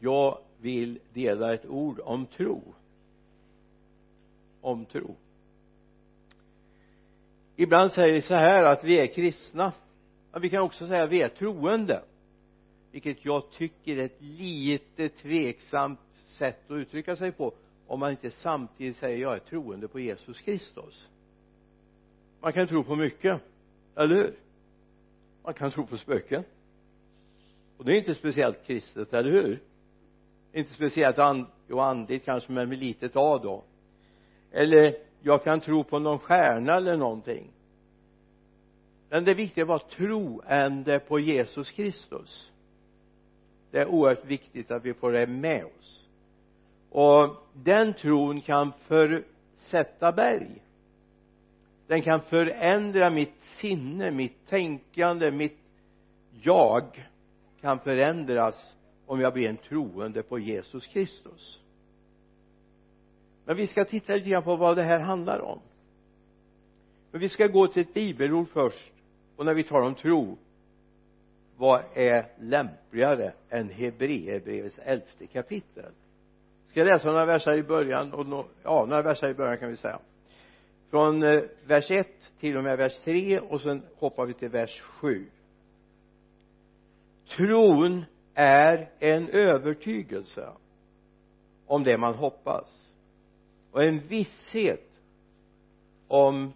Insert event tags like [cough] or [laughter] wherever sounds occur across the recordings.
jag vill dela ett ord om tro. Om tro. Ibland säger vi så här att vi är kristna. Men vi kan också säga att vi är troende. Vilket jag tycker är ett lite tveksamt sätt att uttrycka sig på om man inte samtidigt säger jag är troende på Jesus Kristus. Man kan tro på mycket eller hur? Man kan tro på spöken. Och det är inte speciellt kristet, eller hur? Inte speciellt and, jo andligt kanske men med litet a då. Eller jag kan tro på någon stjärna eller någonting. Men det viktiga var troende på Jesus Kristus. Det är oerhört viktigt att vi får det med oss. Och den tron kan försätta berg. Den kan förändra mitt sinne, mitt tänkande, mitt jag kan förändras om jag blir en troende på Jesus Kristus. Men vi ska titta lite grann på vad det här handlar om. Men vi ska gå till ett bibelord först och när vi talar om tro vad är lämpligare än Hebreerbrevets elfte kapitel? Ska jag läsa några verser i början och no, ja, några verser i början kan vi säga. Från eh, vers 1 till och med vers 3 och sen hoppar vi till vers 7 tron är en övertygelse om det man hoppas och en visshet om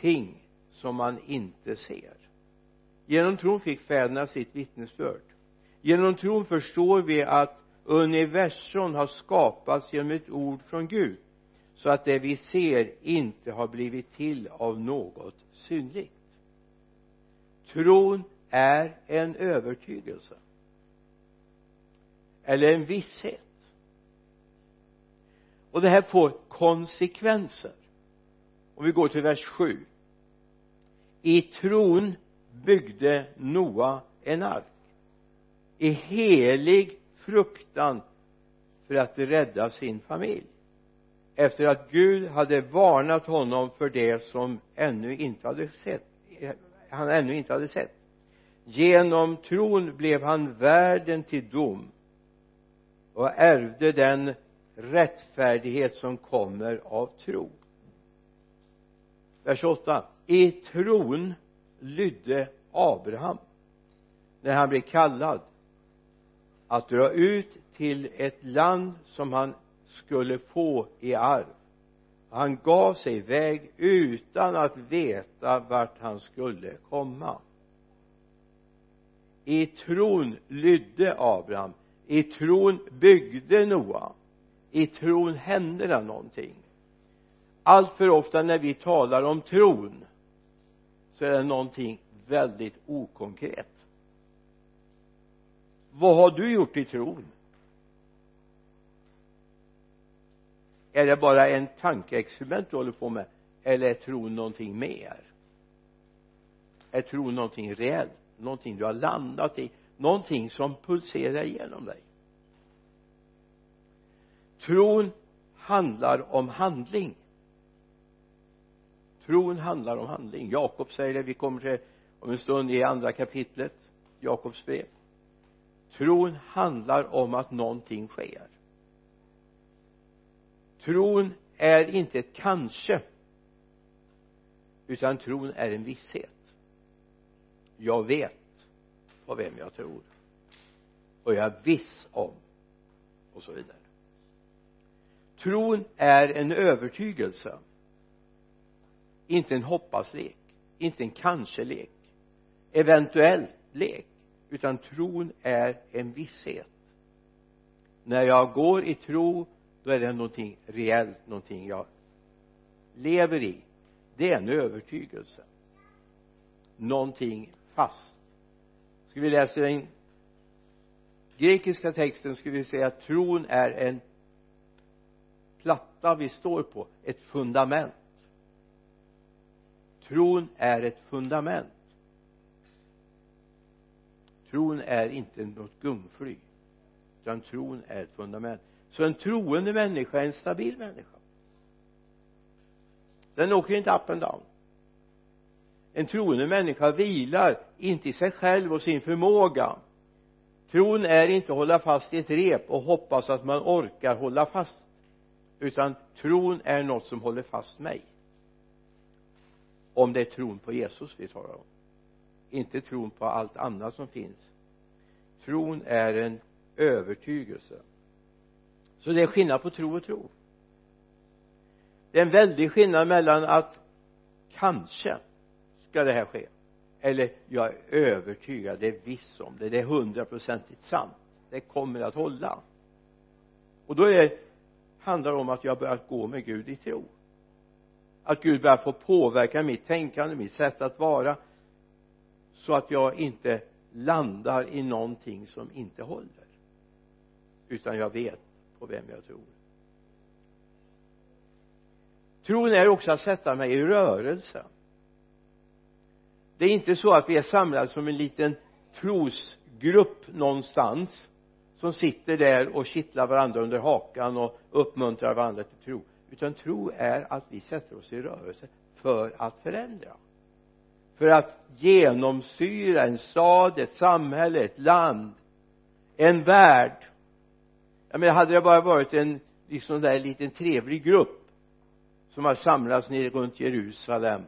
ting som man inte ser. Genom tron fick fäderna sitt vittnesbörd. Genom tron förstår vi att universum har skapats genom ett ord från Gud så att det vi ser inte har blivit till av något synligt. Tron är en övertygelse. Eller en visshet. Och det här får konsekvenser. Om vi går till vers 7 i tron byggde Noa en ark. I helig fruktan för att rädda sin familj. Efter att Gud hade varnat honom för det som ännu inte hade sett han ännu inte hade sett genom tron blev han värden till dom och ärvde den rättfärdighet som kommer av tro. Vers 8 i tron lydde Abraham när han blev kallad att dra ut till ett land som han skulle få i arv. Han gav sig iväg utan att veta vart han skulle komma i tron lydde Abraham i tron byggde Noa i tron hände det någonting. Allt för ofta när vi talar om tron så är det någonting väldigt okonkret. Vad har du gjort i tron? Är det bara en tankeexperiment du håller på med eller är tron någonting mer? Är tron någonting reellt? Någonting du har landat i någonting som pulserar igenom dig. Tron handlar om handling. Tron handlar om handling. Jakob säger det vi kommer till om en stund i andra kapitlet Jakobs brev. Tron handlar om att någonting sker. Tron är inte ett kanske utan tron är en visshet jag vet på vem jag tror. Och jag är viss om och så vidare. Tron är en övertygelse. Inte en hoppaslek inte en kanske-lek. Eventuell lek. Utan tron är en visshet. När jag går i tro då är det någonting reellt någonting jag lever i. Det är en övertygelse. Någonting fast. Ska vi läsa den? Grekiska texten skulle vi säga att tron är en platta vi står på ett fundament. Tron är ett fundament. Tron är inte något gungfly utan tron är ett fundament. Så en troende människa är en stabil människa. Den åker inte up and down en troende människa vilar inte i sig själv och sin förmåga. Tron är inte att hålla fast i ett rep och hoppas att man orkar hålla fast utan tron är något som håller fast mig. Om det är tron på Jesus vi talar om inte tron på allt annat som finns. Tron är en övertygelse. Så det är skillnad på tro och tro. Det är en väldig skillnad mellan att kanske ska det här ske? Eller jag är övertygad, det är viss om det, det är hundraprocentigt sant. Det kommer att hålla. Och då är det, handlar det om att jag börjat gå med Gud i tro. Att Gud börjar få påverka mitt tänkande, mitt sätt att vara så att jag inte landar i någonting som inte håller. Utan jag vet på vem jag tror. Tron är också att sätta mig i rörelse det är inte så att vi är samlade som en liten trosgrupp någonstans som sitter där och kittlar varandra under hakan och uppmuntrar varandra till tro. Utan tro är att vi sätter oss i rörelse för att förändra. För att genomsyra en stad, ett samhälle, ett land en värld. Jag menar hade det bara varit en liksom där liten trevlig grupp som har samlats nere runt Jerusalem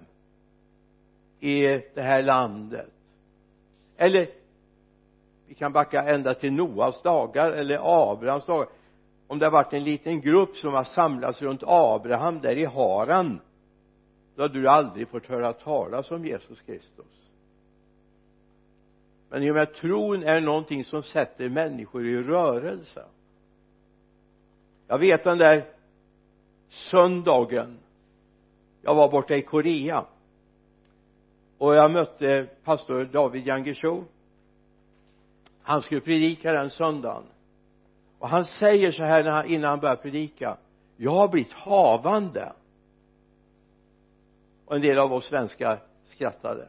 i det här landet. Eller vi kan backa ända till Noas dagar eller Abrahams dagar. Om det har varit en liten grupp som har samlats runt Abraham där i Haran då hade du aldrig fått höra talas om Jesus Kristus. Men i och med att tron är någonting som sätter människor i rörelse. Jag vet den där söndagen jag var borta i Korea och jag mötte pastor David Jangesho han skulle predika den söndagen. Och han säger så här han, innan han börjar predika. Jag har blivit havande. Och en del av oss svenskar skrattade.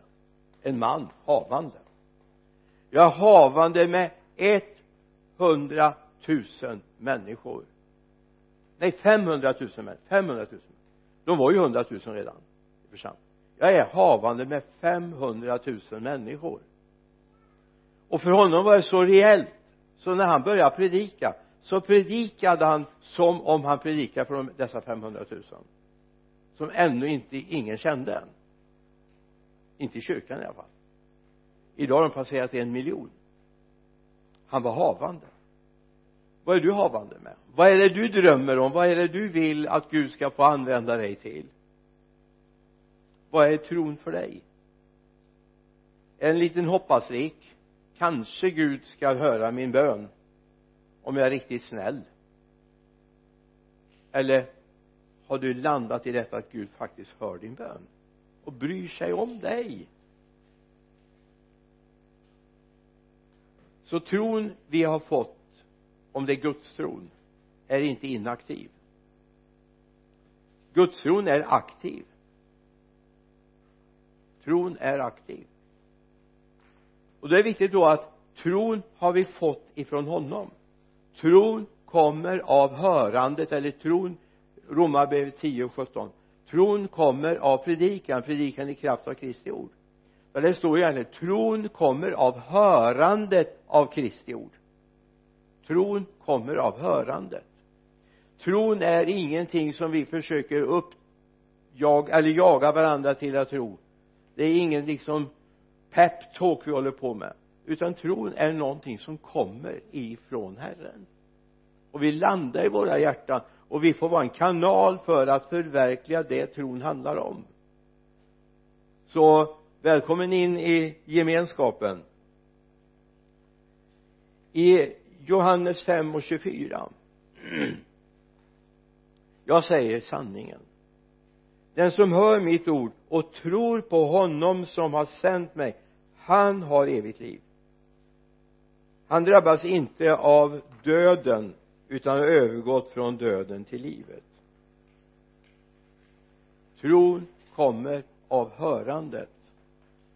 En man havande. Jag är havande med 100 000 människor. Nej 500 000 människor 500 000 de var ju 100 000 redan i församlingen jag är havande med 500 000 människor. Och för honom var det så reellt så när han började predika så predikade han som om han predikade för dessa 500 000 som ännu inte ingen kände än. Inte i kyrkan i alla fall. Idag har de passerat en miljon. Han var havande. Vad är du havande med? Vad är det du drömmer om? Vad är det du vill att Gud ska få använda dig till? Vad är tron för dig? En liten hoppasrik. Kanske Gud ska höra min bön om jag är riktigt snäll. Eller har du landat i detta att Gud faktiskt hör din bön och bryr sig om dig? Så tron vi har fått om det är gudstron är inte inaktiv. Gudstron är aktiv tron är aktiv. Och det är viktigt då att tron har vi fått ifrån honom. Tron kommer av hörandet eller tron romarbrevet 10 och 17 tron kommer av predikan predikan i kraft av Kristi ord. Men det står ju egentligen tron kommer av hörandet av Kristi ord. Tron kommer av hörandet. Tron är ingenting som vi försöker upp jag, eller jaga varandra till att tro det är ingen liksom peptalk vi håller på med. Utan tron är någonting som kommer ifrån Herren. Och vi landar i våra hjärtan och vi får vara en kanal för att förverkliga det tron handlar om. Så välkommen in i gemenskapen. I Johannes 5 och 24 [clears throat] jag säger sanningen den som hör mitt ord och tror på honom som har sänt mig han har evigt liv. Han drabbas inte av döden utan har övergått från döden till livet. Tron kommer av hörandet.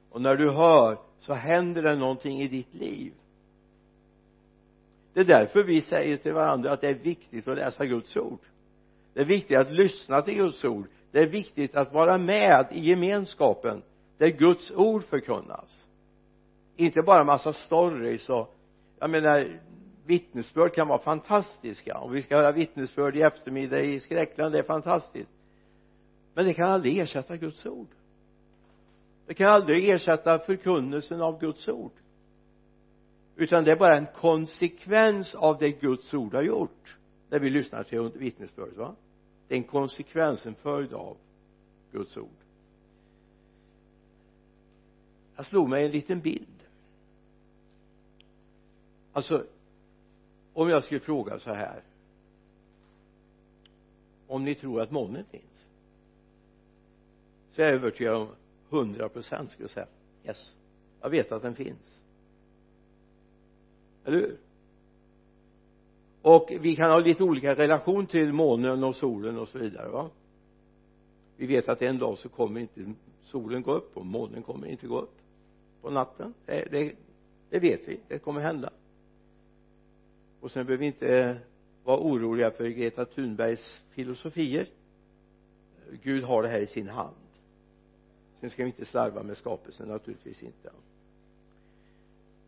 Och när du hör så händer det någonting i ditt liv. Det är därför vi säger till varandra att det är viktigt att läsa Guds ord. Det är viktigt att lyssna till Guds ord det är viktigt att vara med i gemenskapen där Guds ord förkunnas. Inte bara massa stories och jag menar vittnesbörd kan vara fantastiska. Och vi ska höra vittnesbörd i eftermiddag i Skräckland det är fantastiskt. Men det kan aldrig ersätta Guds ord. Det kan aldrig ersätta förkunnelsen av Guds ord. Utan det är bara en konsekvens av det Guds ord har gjort när vi lyssnar till vittnesbördet va? Det är en konsekvens, en följd av Guds ord. Jag slog mig en liten bild. Alltså om jag skulle fråga så här om ni tror att månen finns så är jag övertygad om hundra procent skulle säga yes jag vet att den finns. Eller hur? Och vi kan ha lite olika relation till månen och solen och så vidare va? Vi vet att en dag så kommer inte solen gå upp och månen kommer inte gå upp på natten. Det, det, det vet vi, det kommer hända. Och sen behöver vi inte vara oroliga för Greta Thunbergs filosofier. Gud har det här i sin hand. Sen ska vi inte slarva med skapelsen naturligtvis inte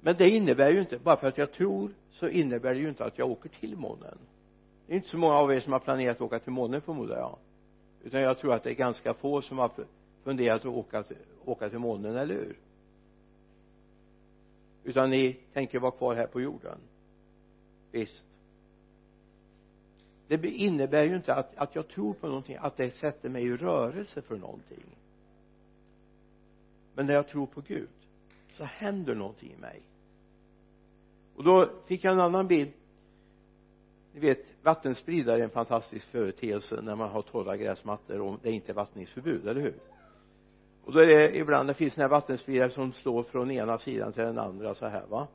men det innebär ju inte bara för att jag tror så innebär det ju inte att jag åker till månen. Det är inte så många av er som har planerat att åka till månen förmodar jag. Utan jag tror att det är ganska få som har funderat att åka, åka till månen, eller hur? Utan ni tänker vara kvar här på jorden. Visst. Det innebär ju inte att, att jag tror på någonting att det sätter mig i rörelse för någonting. Men när jag tror på Gud så händer någonting i mig. Och då fick jag en annan bild ni vet vattenspridare är en fantastisk företeelse när man har torra gräsmattor och det är inte vattningsförbud, eller hur? Och då är det ibland det finns sådana här vattenspridare som slår från ena sidan till den andra så här va?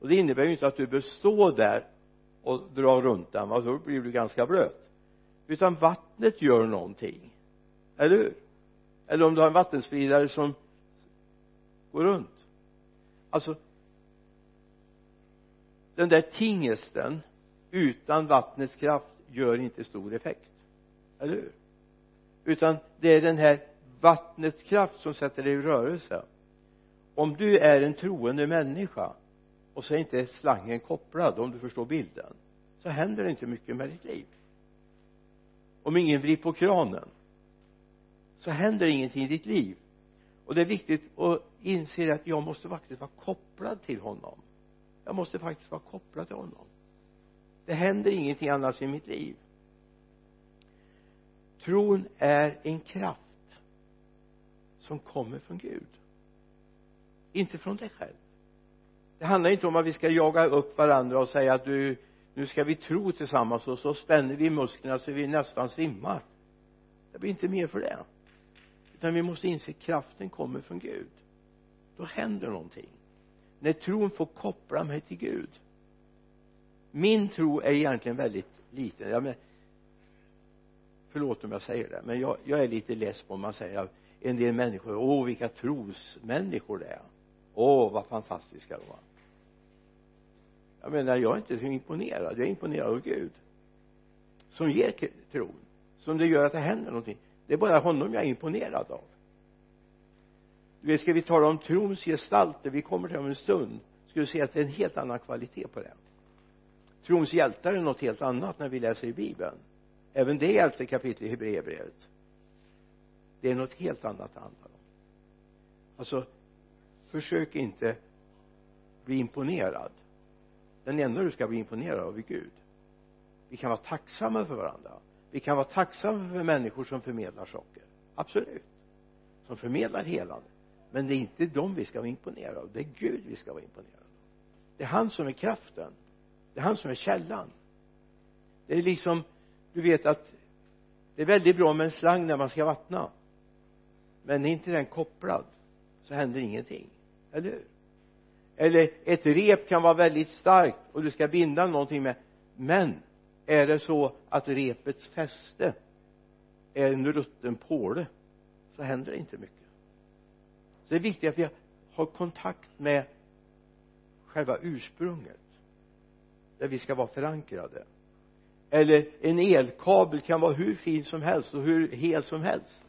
Och det innebär ju inte att du bör stå där och dra runt den va? Då blir du ganska blöt. Utan vattnet gör någonting eller hur? Eller om du har en vattenspridare som går runt alltså den där tingesten utan vattnets kraft gör inte stor effekt. Eller hur? Utan det är den här vattnets kraft som sätter dig i rörelse. Om du är en troende människa och så är inte slangen kopplad om du förstår bilden så händer det inte mycket med ditt liv. Om ingen vrider på kranen så händer ingenting i ditt liv. Och det är viktigt att inser att jag måste faktiskt vara kopplad till honom. Jag måste faktiskt vara kopplad till honom. Det händer ingenting annars i mitt liv. Tron är en kraft som kommer från Gud. Inte från dig själv. Det handlar inte om att vi ska jaga upp varandra och säga att du nu ska vi tro tillsammans och så spänner vi musklerna så vi nästan svimmar. Det blir inte mer för det. Utan vi måste inse att kraften kommer från Gud då händer någonting. När tron får koppla mig till Gud. Min tro är egentligen väldigt liten. Jag men, förlåt om jag säger det men jag, jag är lite less på om man säger att en del människor åh vilka trosmänniskor det är. Åh vad fantastiska de var. Jag menar jag är inte så imponerad. Jag är imponerad av Gud som ger tron som det gör att det händer någonting. Det är bara honom jag är imponerad av du vet ska vi tala om trons gestalter? Vi kommer till om en stund. Ska du se att det är en helt annan kvalitet på det trons hjältar är något helt annat när vi läser i bibeln. Även det elfte kapitlet i hebreerbrevet. Det är något helt annat det handlar om. Alltså försök inte bli imponerad. Den enda du ska bli imponerad av är Gud. Vi kan vara tacksamma för varandra. Vi kan vara tacksamma för människor som förmedlar saker. Absolut. Som förmedlar helande men det är inte dem vi ska vara imponerade av. Det är Gud vi ska vara imponerade av. Det är han som är kraften. Det är han som är källan. Det är liksom du vet att det är väldigt bra med en slang när man ska vattna. Men är inte den kopplad så händer ingenting. Eller hur? Eller ett rep kan vara väldigt starkt och du ska binda någonting med. Men är det så att repets fäste är en rutten påle så händer det inte mycket så det är viktigt att vi har kontakt med själva ursprunget där vi ska vara förankrade. Eller en elkabel kan vara hur fin som helst och hur hel som helst.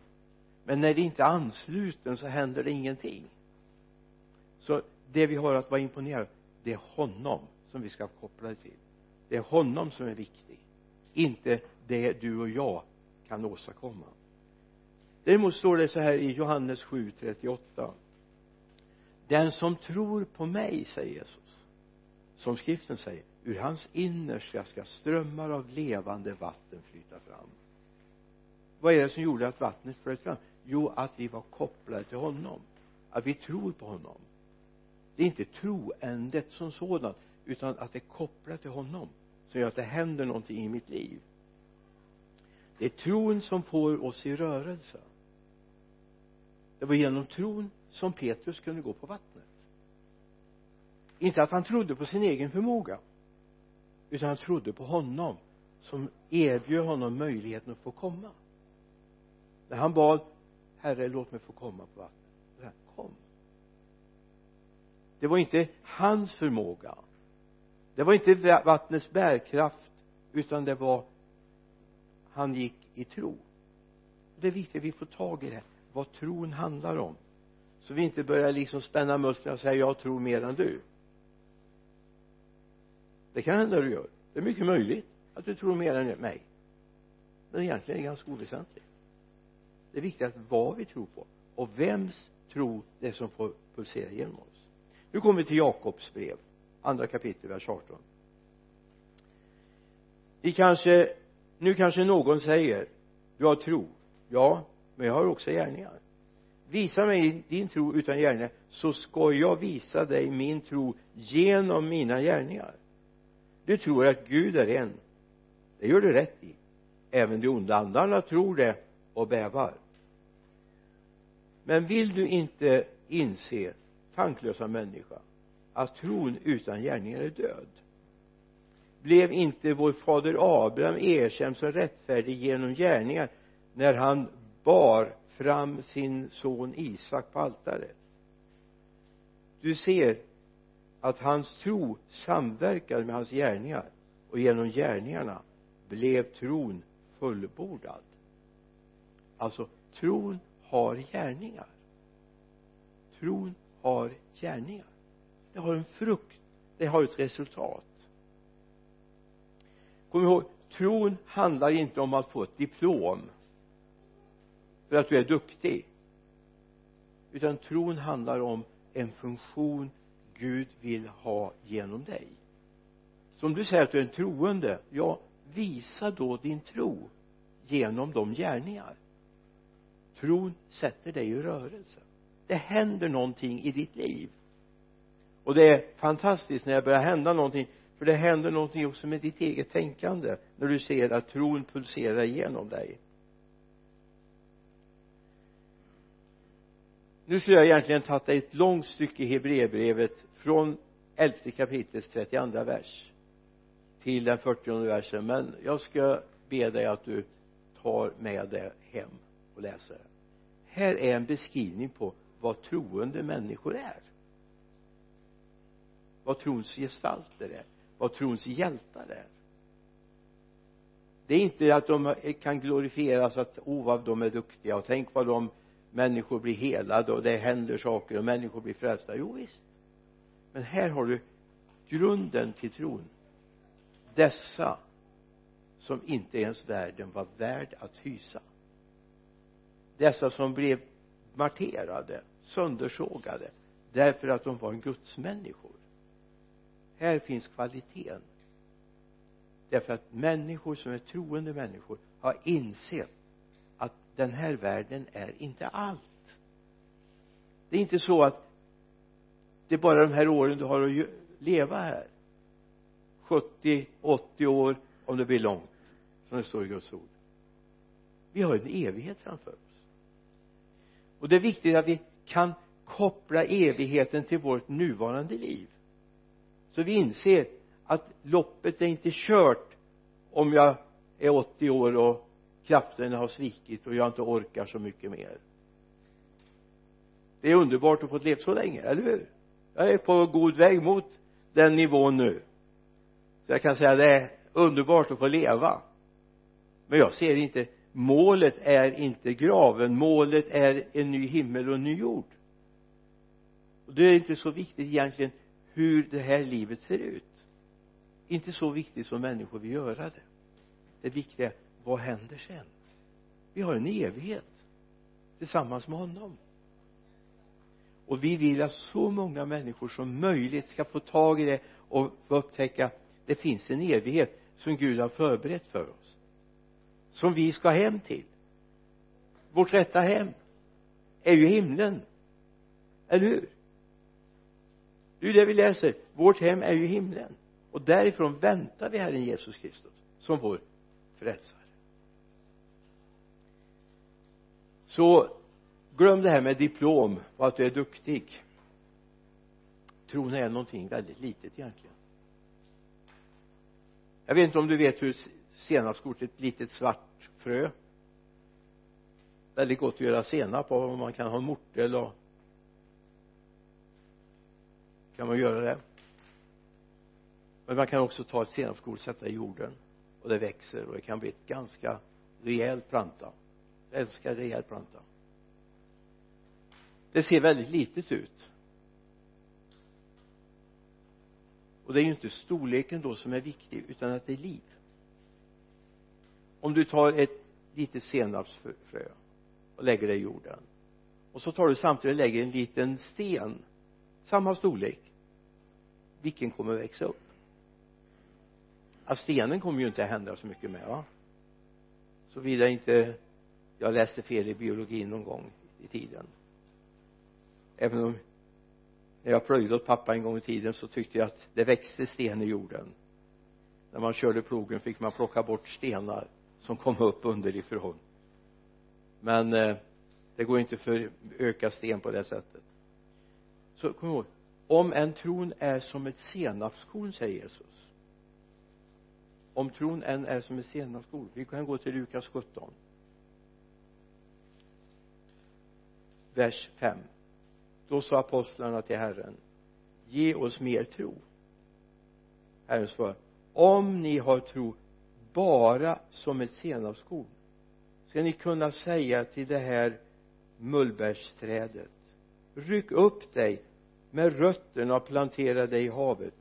Men när det inte är ansluten så händer det ingenting. Så det vi har att vara imponerade det är honom som vi ska koppla det till. Det är honom som är viktig. Inte det du och jag kan åstadkomma däremot står det så här i Johannes 7.38 den som tror på mig säger Jesus som skriften säger ur hans innersta ska strömmar av levande vatten flyta fram. Vad är det som gjorde att vattnet flöt fram? Jo att vi var kopplade till honom. Att vi tror på honom. Det är inte troendet som sådant utan att det är kopplat till honom som gör att det händer någonting i mitt liv. Det är tron som får oss i rörelse det var genom tron som Petrus kunde gå på vattnet. Inte att han trodde på sin egen förmåga utan han trodde på honom som erbjöd honom möjligheten att få komma. När han bad herre låt mig få komma på vattnet. Han kom. Det var inte hans förmåga. Det var inte vattnets bärkraft utan det var han gick i tro. Det är viktigt att vi får tag i det vad tron handlar om. Så vi inte börjar liksom spänna musklerna och säga jag tror mer än du. Det kan hända du gör. Det är mycket möjligt att du tror mer än mig. Men egentligen är det ganska oväsentligt. Det är viktigt att vad vi tror på och vems tro det är som får pulsera genom oss. Nu kommer vi till Jakobs brev andra kapitel vers 18 vi kanske nu kanske någon säger du har tro. Ja men jag har också gärningar. Visa mig din tro utan gärningar så ska jag visa dig min tro genom mina gärningar. Du tror att Gud är en. Det gör du rätt i. Även de onda andarna tror det och bävar. Men vill du inte inse tanklösa människa att tron utan gärningar är död? Blev inte vår fader Abraham erkänd som rättfärdig genom gärningar när han bar fram sin son Isak på altaret. Du ser att hans tro samverkade med hans gärningar och genom gärningarna blev tron fullbordad. Alltså tron har gärningar. Tron har gärningar. Det har en frukt. Det har ett resultat. Kom ihåg tron handlar inte om att få ett diplom för att du är duktig. Utan tron handlar om en funktion Gud vill ha genom dig. Så om du säger att du är en troende ja visa då din tro genom de gärningar. Tron sätter dig i rörelse. Det händer någonting i ditt liv. Och det är fantastiskt när det börjar hända någonting för det händer någonting också med ditt eget tänkande när du ser att tron pulserar igenom dig. Nu skulle jag egentligen tagit ett långt stycke i Hebreerbrevet från elfte kapitlets 32 vers till den 40 versen men jag ska be dig att du tar med det hem och läser det. Här är en beskrivning på vad troende människor är. Vad trons gestalter är. Vad trons hjältar är. Det är inte att de kan glorifieras att oh vad de är duktiga och tänk vad de människor blir helade och det händer saker och människor blir frälsta. Jo visst. Men här har du grunden till tron. Dessa som inte ens världen var värd att hysa. Dessa som blev marterade söndersågade därför att de var en gudsmänniskor. Här finns kvaliteten. Därför att människor som är troende människor har insett den här världen är inte allt. Det är inte så att det är bara de här åren du har att leva här. 70, 80 år om det blir långt som det står i Guds ord. Vi har en evighet framför oss. Och det är viktigt att vi kan koppla evigheten till vårt nuvarande liv. Så vi inser att loppet är inte kört om jag är 80 år och krafterna har svikit och jag inte orkar så mycket mer. Det är underbart att få leva så länge, eller hur? Jag är på god väg mot den nivån nu. Så jag kan säga det är underbart att få leva. Men jag ser inte målet är inte graven målet är en ny himmel och en ny jord. Och det är inte så viktigt egentligen hur det här livet ser ut. Inte så viktigt som människor vill göra det. Det viktiga är vad händer sen? Vi har en evighet tillsammans med honom. Och vi vill att så många människor som möjligt ska få tag i det och få upptäcka det finns en evighet som Gud har förberett för oss. Som vi ska hem till. Vårt rätta hem är ju himlen. Eller hur? Det är ju det vi läser. Vårt hem är ju himlen. Och därifrån väntar vi Herren Jesus Kristus som vår frälsare. Så glöm det här med diplom och att du är duktig. Tron är någonting väldigt litet egentligen. Jag vet inte om du vet hur senapskortet ett litet svart frö. Väldigt gott att göra senap av om man kan ha mortel och kan man göra det. Men man kan också ta ett senapskorn och sätta i jorden och det växer och det kan bli ett ganska rejält planta älskar rejäl planta det ser väldigt litet ut. Och det är ju inte storleken då som är viktig utan att det är liv. Om du tar ett litet senapsfrö och lägger det i jorden och så tar du samtidigt och lägger en liten sten samma storlek vilken kommer växa upp? Ja, stenen kommer ju inte att hända så mycket med va? Såvida inte jag läste fel i biologi någon gång i tiden. Även om när jag plöjde åt pappa en gång i tiden så tyckte jag att det växte sten i jorden. När man körde plogen fick man plocka bort stenar som kom upp underifrån men eh, det går inte för öka sten på det sättet. Så kom ihåg om en tron är som ett senapskorn säger Jesus. Om tron än är som ett senapskorn. Vi kan gå till Lukas 17 vers 5 då sa apostlarna till Herren ge oss mer tro. Herren svarade om ni har tro bara som ett senapskorn ska ni kunna säga till det här mullbärsträdet ryck upp dig med rötterna och plantera dig i havet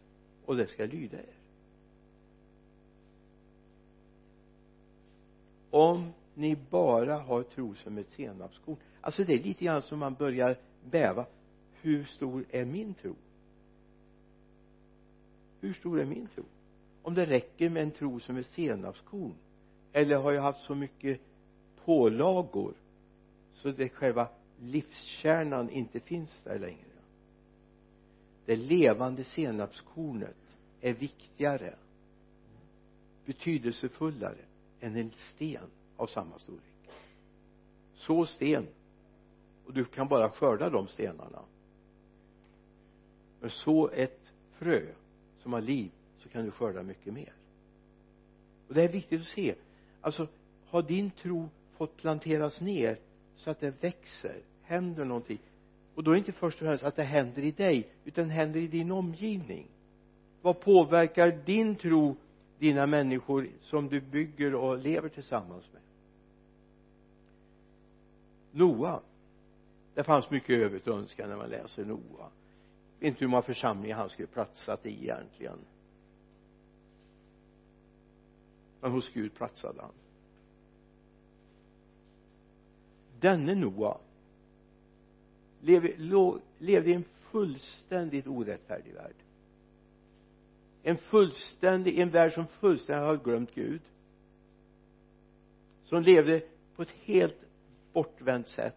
och det ska lyda er. Om ni bara har tro som ett senapskorn. Alltså det är lite grann som man börjar bäva. Hur stor är min tro? Hur stor är min tro? Om det räcker med en tro som ett senapskorn eller har jag haft så mycket pålagor så det själva livskärnan inte finns där längre? Det levande senapskornet är viktigare betydelsefullare än en sten av samma storlek. Så sten. Och du kan bara skörda de stenarna. Men så ett frö som har liv så kan du skörda mycket mer. Och det är viktigt att se. Alltså har din tro fått planteras ner så att det växer händer någonting? Och då är det inte först och främst att det händer i dig utan händer i din omgivning. Vad påverkar din tro dina människor som du bygger och lever tillsammans med? Noa. Det fanns mycket övrigt att önska när man läser Noa. Inte hur många församlingar han skulle platsat i egentligen. Men hos Gud platsade han. Denne Noa levde i en fullständigt orättfärdig värld. En fullständig, en värld som fullständigt har glömt Gud. Som levde på ett helt bortvänt sätt.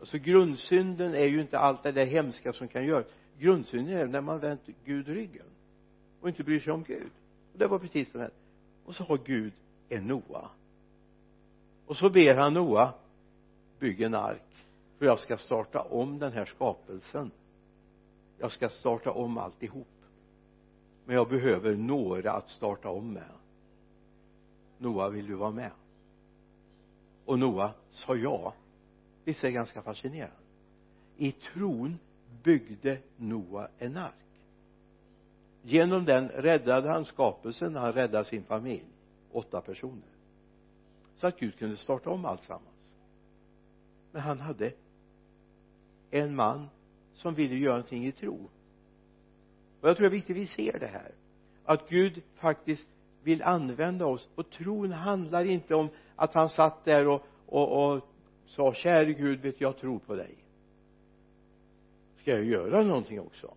Alltså grundsynden är ju inte allt det där hemska som kan göras grundsynden är när man vänt Gud ryggen och inte bryr sig om Gud. Och det var precis det här. Och så har Gud en Noa. Och så ber han Noa bygg en ark för jag ska starta om den här skapelsen. Jag ska starta om alltihop. Men jag behöver några att starta om med. Noa vill du vara med? Och Noa sa ja. Visst är det ganska fascinerande. I tron byggde Noa en ark. Genom den räddade han skapelsen. Han räddade sin familj. Åtta personer. Så att Gud kunde starta om alltsammans. Men han hade en man som ville göra någonting i tro. Och jag tror det är viktigt att vi ser det här. Att Gud faktiskt vill använda oss. Och tron handlar inte om att han satt där och, och, och sa käre Gud vet jag tror på dig. Ska jag göra någonting också?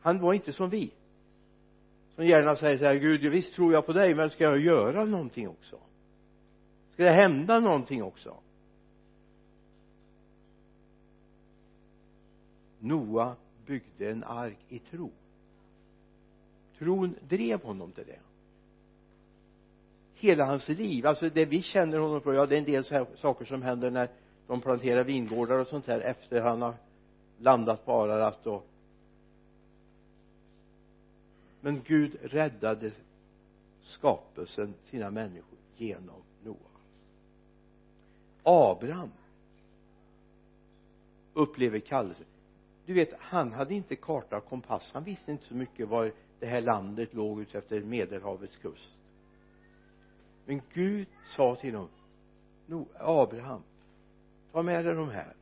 Han var inte som vi som gärna säger så här Gud visst tror jag på dig men ska jag göra någonting också? Ska det hända någonting också? Noa byggde en ark i tro. Tron drev honom till det hela hans liv. Alltså det vi känner honom för ja det är en del så här saker som händer när de planterar vingårdar och sånt där efter han har landat på Ararat och men Gud räddade skapelsen sina människor genom Noa. Abraham upplever kallelse. Du vet han hade inte karta och kompass. Han visste inte så mycket var det här landet låg ut efter medelhavets kust men Gud sa till dem, Abraham ta med dig de här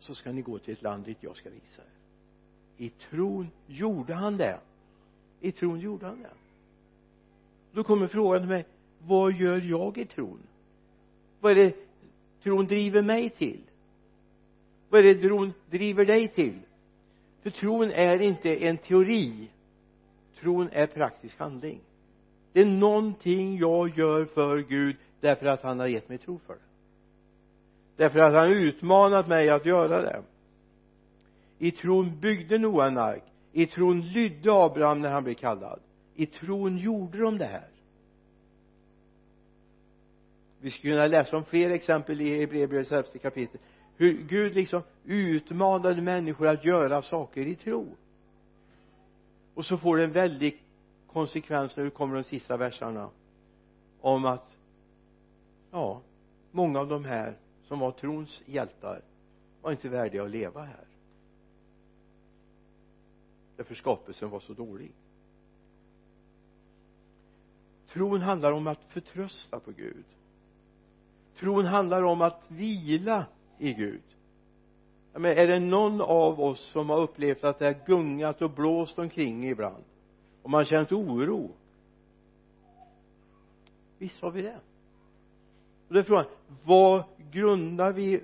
så ska ni gå till ett land dit jag ska visa er. I tron gjorde han det. I tron gjorde han det. Då kommer frågan till mig vad gör jag i tron? Vad är det tron driver mig till? Vad är det tron driver dig till? För tron är inte en teori. Tron är praktisk handling det är någonting jag gör för Gud därför att han har gett mig tro för det. Därför att han har utmanat mig att göra det. I tron byggde Noa en ark. I tron lydde Abraham när han blev kallad. I tron gjorde de det här. Vi skulle kunna läsa om fler exempel i Hebreerbrevets elfte kapitel. Hur Gud liksom utmanade människor att göra saker i tro. Och så får det en väldig konsekvenserna, hur kommer de sista verserna om att ja många av de här som var trons hjältar var inte värdiga att leva här. Därför skapelsen var så dålig. Tron handlar om att förtrösta på Gud. Tron handlar om att vila i Gud. Men är det någon av oss som har upplevt att det har gungat och blåst omkring ibland? Och man känt oro. Visst har vi det. Och då är frågan vad grundar vi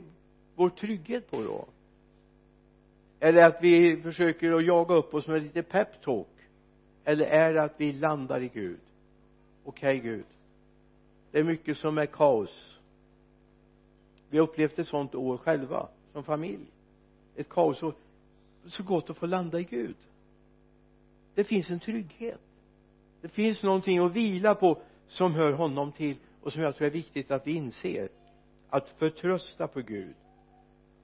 vår trygghet på då? Eller att vi försöker att jaga upp oss med lite peptalk? Eller är det att vi landar i Gud? Okej okay, Gud. Det är mycket som är kaos. Vi har upplevt ett sånt år själva som familj. Ett kaos och så gott att få landa i Gud det finns en trygghet. Det finns någonting att vila på som hör honom till och som jag tror är viktigt att vi inser. Att förtrösta på Gud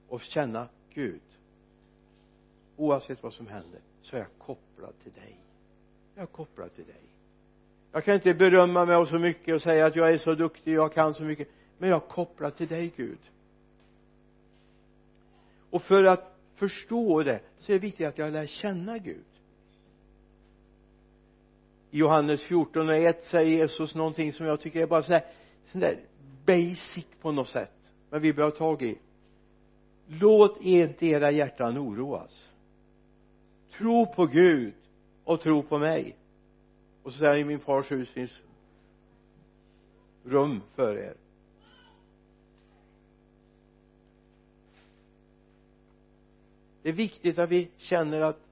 och känna Gud oavsett vad som händer så är jag kopplad till dig. Jag är kopplad till dig. Jag kan inte berömma mig av så mycket och säga att jag är så duktig jag kan så mycket. Men jag är kopplad till dig Gud. Och för att förstå det så är det viktigt att jag lär känna Gud i Johannes 14 och 1 säger Jesus någonting som jag tycker är bara sådär sån där basic på något sätt men vi behöver tag i. Låt inte era hjärtan oroas. Tro på Gud och tro på mig. Och så säger han i min fars hus finns rum för er. Det är viktigt att vi känner att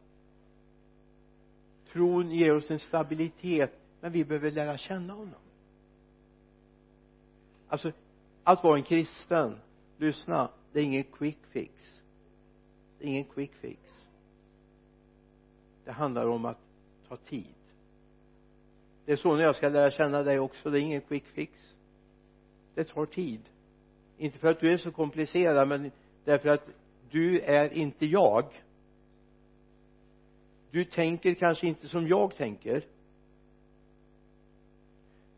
tron ger oss en stabilitet men vi behöver lära känna honom. Alltså att vara en kristen lyssna det är ingen quick fix. Det är ingen quick fix. Det handlar om att ta tid. Det är så när jag ska lära känna dig också det är ingen quick fix. Det tar tid. Inte för att du är så komplicerad men därför att du är inte jag du tänker kanske inte som jag tänker.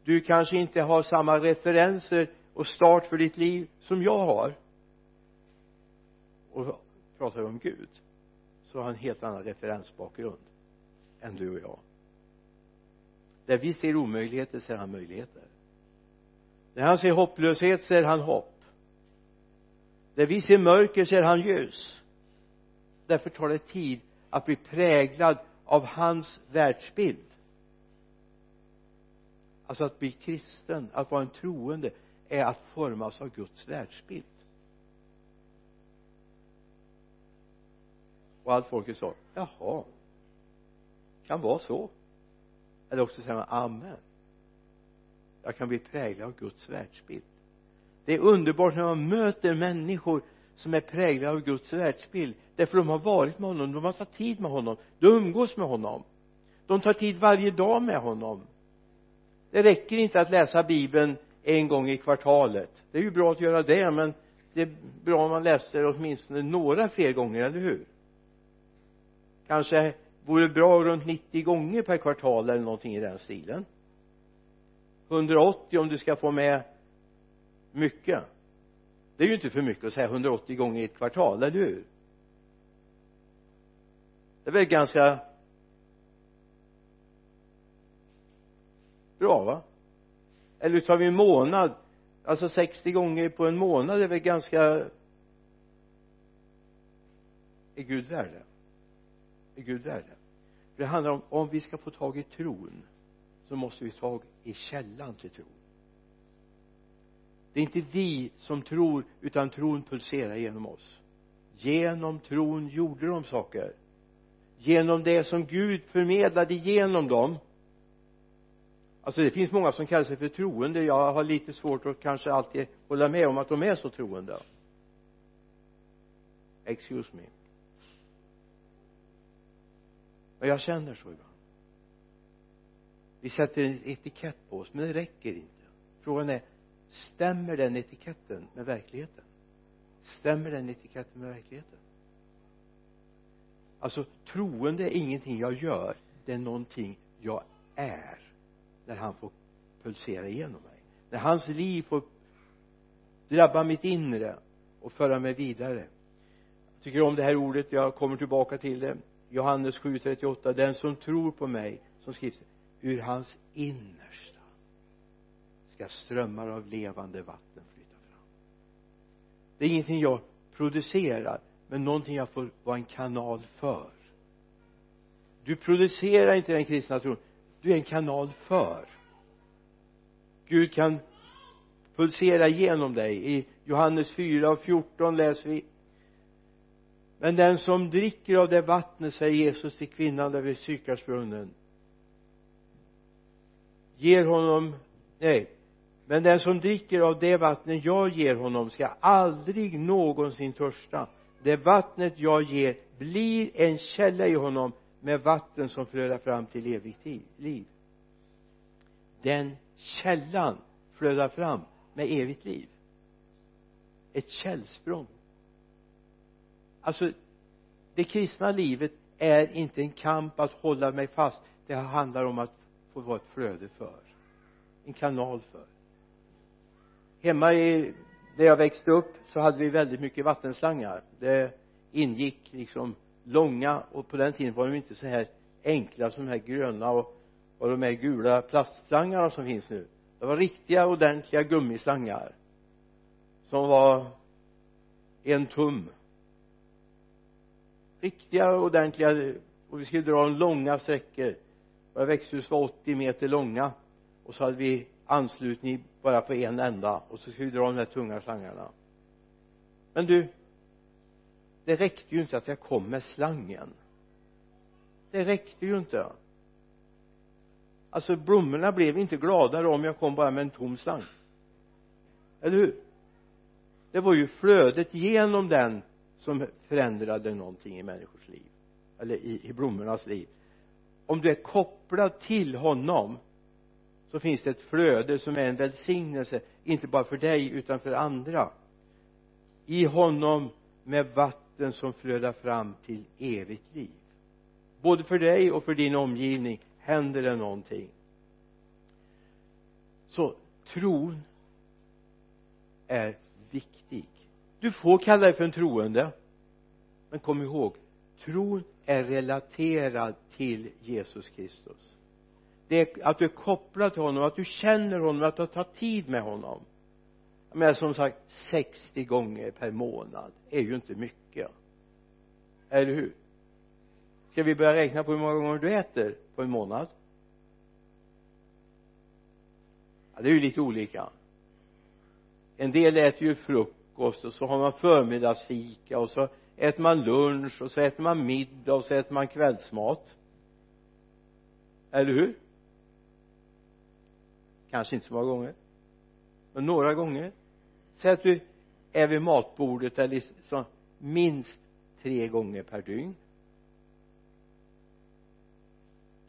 Du kanske inte har samma referenser och start för ditt liv som jag har. Och pratar vi om Gud så har han en helt annan referensbakgrund än du och jag. Där vi ser omöjligheter ser han möjligheter. Där han ser hopplöshet ser han hopp. Där vi ser mörker ser han ljus. Därför tar det tid att bli präglad av hans världsbild. Alltså att bli kristen, att vara en troende är att formas av Guds världsbild. Och allt folket sa jaha kan vara så. Eller också säger man amen. Jag kan bli präglad av Guds världsbild. Det är underbart när man möter människor som är präglade av Guds världsbild. Därför de har varit med honom, de har tagit tid med honom de umgås med honom. De tar tid varje dag med honom. Det räcker inte att läsa bibeln en gång i kvartalet. Det är ju bra att göra det men det är bra om man läser åtminstone några fler gånger, eller hur? Kanske vore bra runt 90 gånger per kvartal eller någonting i den stilen. 180 om du ska få med mycket det är ju inte för mycket att säga 180 gånger i ett kvartal, eller hur? Det är väl ganska bra va? Eller tar vi en månad? Alltså 60 gånger på en månad är väl ganska är Gud värd det är Gud värd det för det handlar om om vi ska få tag i tron så måste vi ta tag i källan till tron det är inte vi som tror utan tron pulserar genom oss. Genom tron gjorde de saker. Genom det som Gud förmedlade genom dem. Alltså det finns många som kallar sig för troende. Jag har lite svårt att kanske alltid hålla med om att de är så troende. Excuse me. Men jag känner så ibland. Vi sätter en etikett på oss men det räcker inte. Frågan är stämmer den etiketten med verkligheten? Stämmer den etiketten med verkligheten? Alltså troende är ingenting jag gör. Det är någonting jag är när han får pulsera igenom mig. När hans liv får drabba mitt inre och föra mig vidare. Jag tycker om det här ordet. Jag kommer tillbaka till det. Johannes 7.38 den som tror på mig som skrivs ur hans innersta ska strömmar av levande vatten flyta fram. Det är ingenting jag producerar men någonting jag får vara en kanal för. Du producerar inte den kristna tron. Du är en kanal för. Gud kan pulsera genom dig. I Johannes 4 och 14 läser vi men den som dricker av det vattnet säger Jesus till kvinnan där vid Sykarsbrunnen ger honom nej men den som dricker av det vattnet jag ger honom ska aldrig någonsin törsta. Det vattnet jag ger blir en källa i honom med vatten som flödar fram till evigt liv. Den källan flödar fram med evigt liv. Ett källsprång. Alltså det kristna livet är inte en kamp att hålla mig fast. Det handlar om att få vara ett flöde för en kanal för hemma i där jag växte upp så hade vi väldigt mycket vattenslangar. Det ingick liksom långa och på den tiden var de inte så här enkla som de här gröna och, och de här gula plastslangarna som finns nu. Det var riktiga ordentliga gummislangar som var en tum. Riktiga ordentliga och vi skulle dra en långa sträckor. Våra växthus var 80 meter långa och så hade vi anslutning bara på en ända och så ska vi dra de här tunga slangarna. Men du det räckte ju inte att jag kom med slangen. Det räckte ju inte. Alltså blommorna blev inte gladare om jag kom bara med en tom slang. Eller hur? Det var ju flödet genom den som förändrade någonting i människors liv eller i, i blommornas liv. Om du är kopplad till honom så finns det ett flöde som är en välsignelse inte bara för dig utan för andra. I honom med vatten som flödar fram till evigt liv. Både för dig och för din omgivning händer det någonting. Så tron är viktig. Du får kalla dig för en troende men kom ihåg tron är relaterad till Jesus Kristus det är att du är kopplad till honom, att du känner honom, att du har tagit tid med honom. Men som sagt 60 gånger per månad är ju inte mycket. Eller hur? Ska vi börja räkna på hur många gånger du äter på en månad? Ja, det är ju lite olika. En del äter ju frukost och så har man förmiddagsfika och så äter man lunch och så äter man middag och så äter man kvällsmat. Eller hur? Kanske inte så många gånger. Men några gånger. Säg att du är vid matbordet eller så, minst tre gånger per dygn.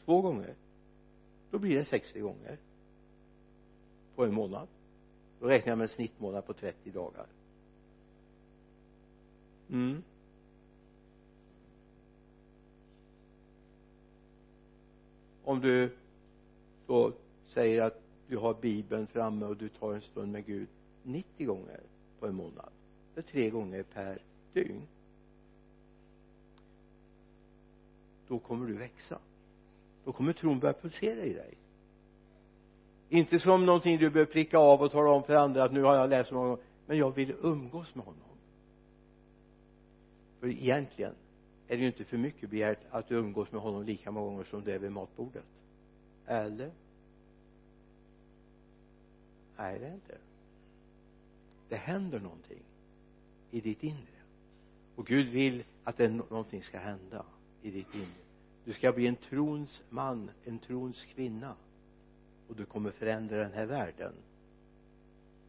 Två gånger. Då blir det 60 gånger. På en månad. Då räknar jag med en snittmånad på 30 dagar. Mm. Om du då säger att du har bibeln framme och du tar en stund med Gud 90 gånger på en månad. Det är tre gånger per dygn. Då kommer du växa. Då kommer tron börja pulsera i dig. Inte som någonting du behöver pricka av och tala om för andra att nu har jag läst så många gånger. Men jag vill umgås med honom. För egentligen är det ju inte för mycket begärt att du umgås med honom lika många gånger som du är vid matbordet. Eller nej det är inte. Det händer någonting i ditt inre. Och Gud vill att det, någonting ska hända i ditt inre. Du ska bli en trons man en trons kvinna. Och du kommer förändra den här världen.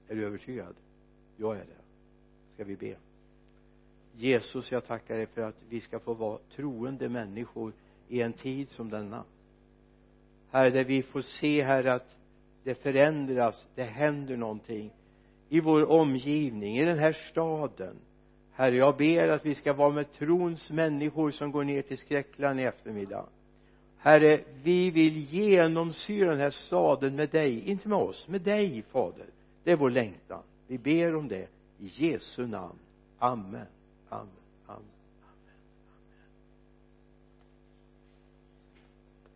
Är du övertygad? Jag är det. Ska vi be? Jesus jag tackar dig för att vi ska få vara troende människor i en tid som denna. Herre där vi får se herre att det förändras det händer någonting i vår omgivning i den här staden. Herre jag ber att vi ska vara med trons människor som går ner till skräckland i eftermiddag. Herre vi vill genomsyra den här staden med dig inte med oss med dig fader. Det är vår längtan. Vi ber om det i Jesu namn. Amen. Amen. amen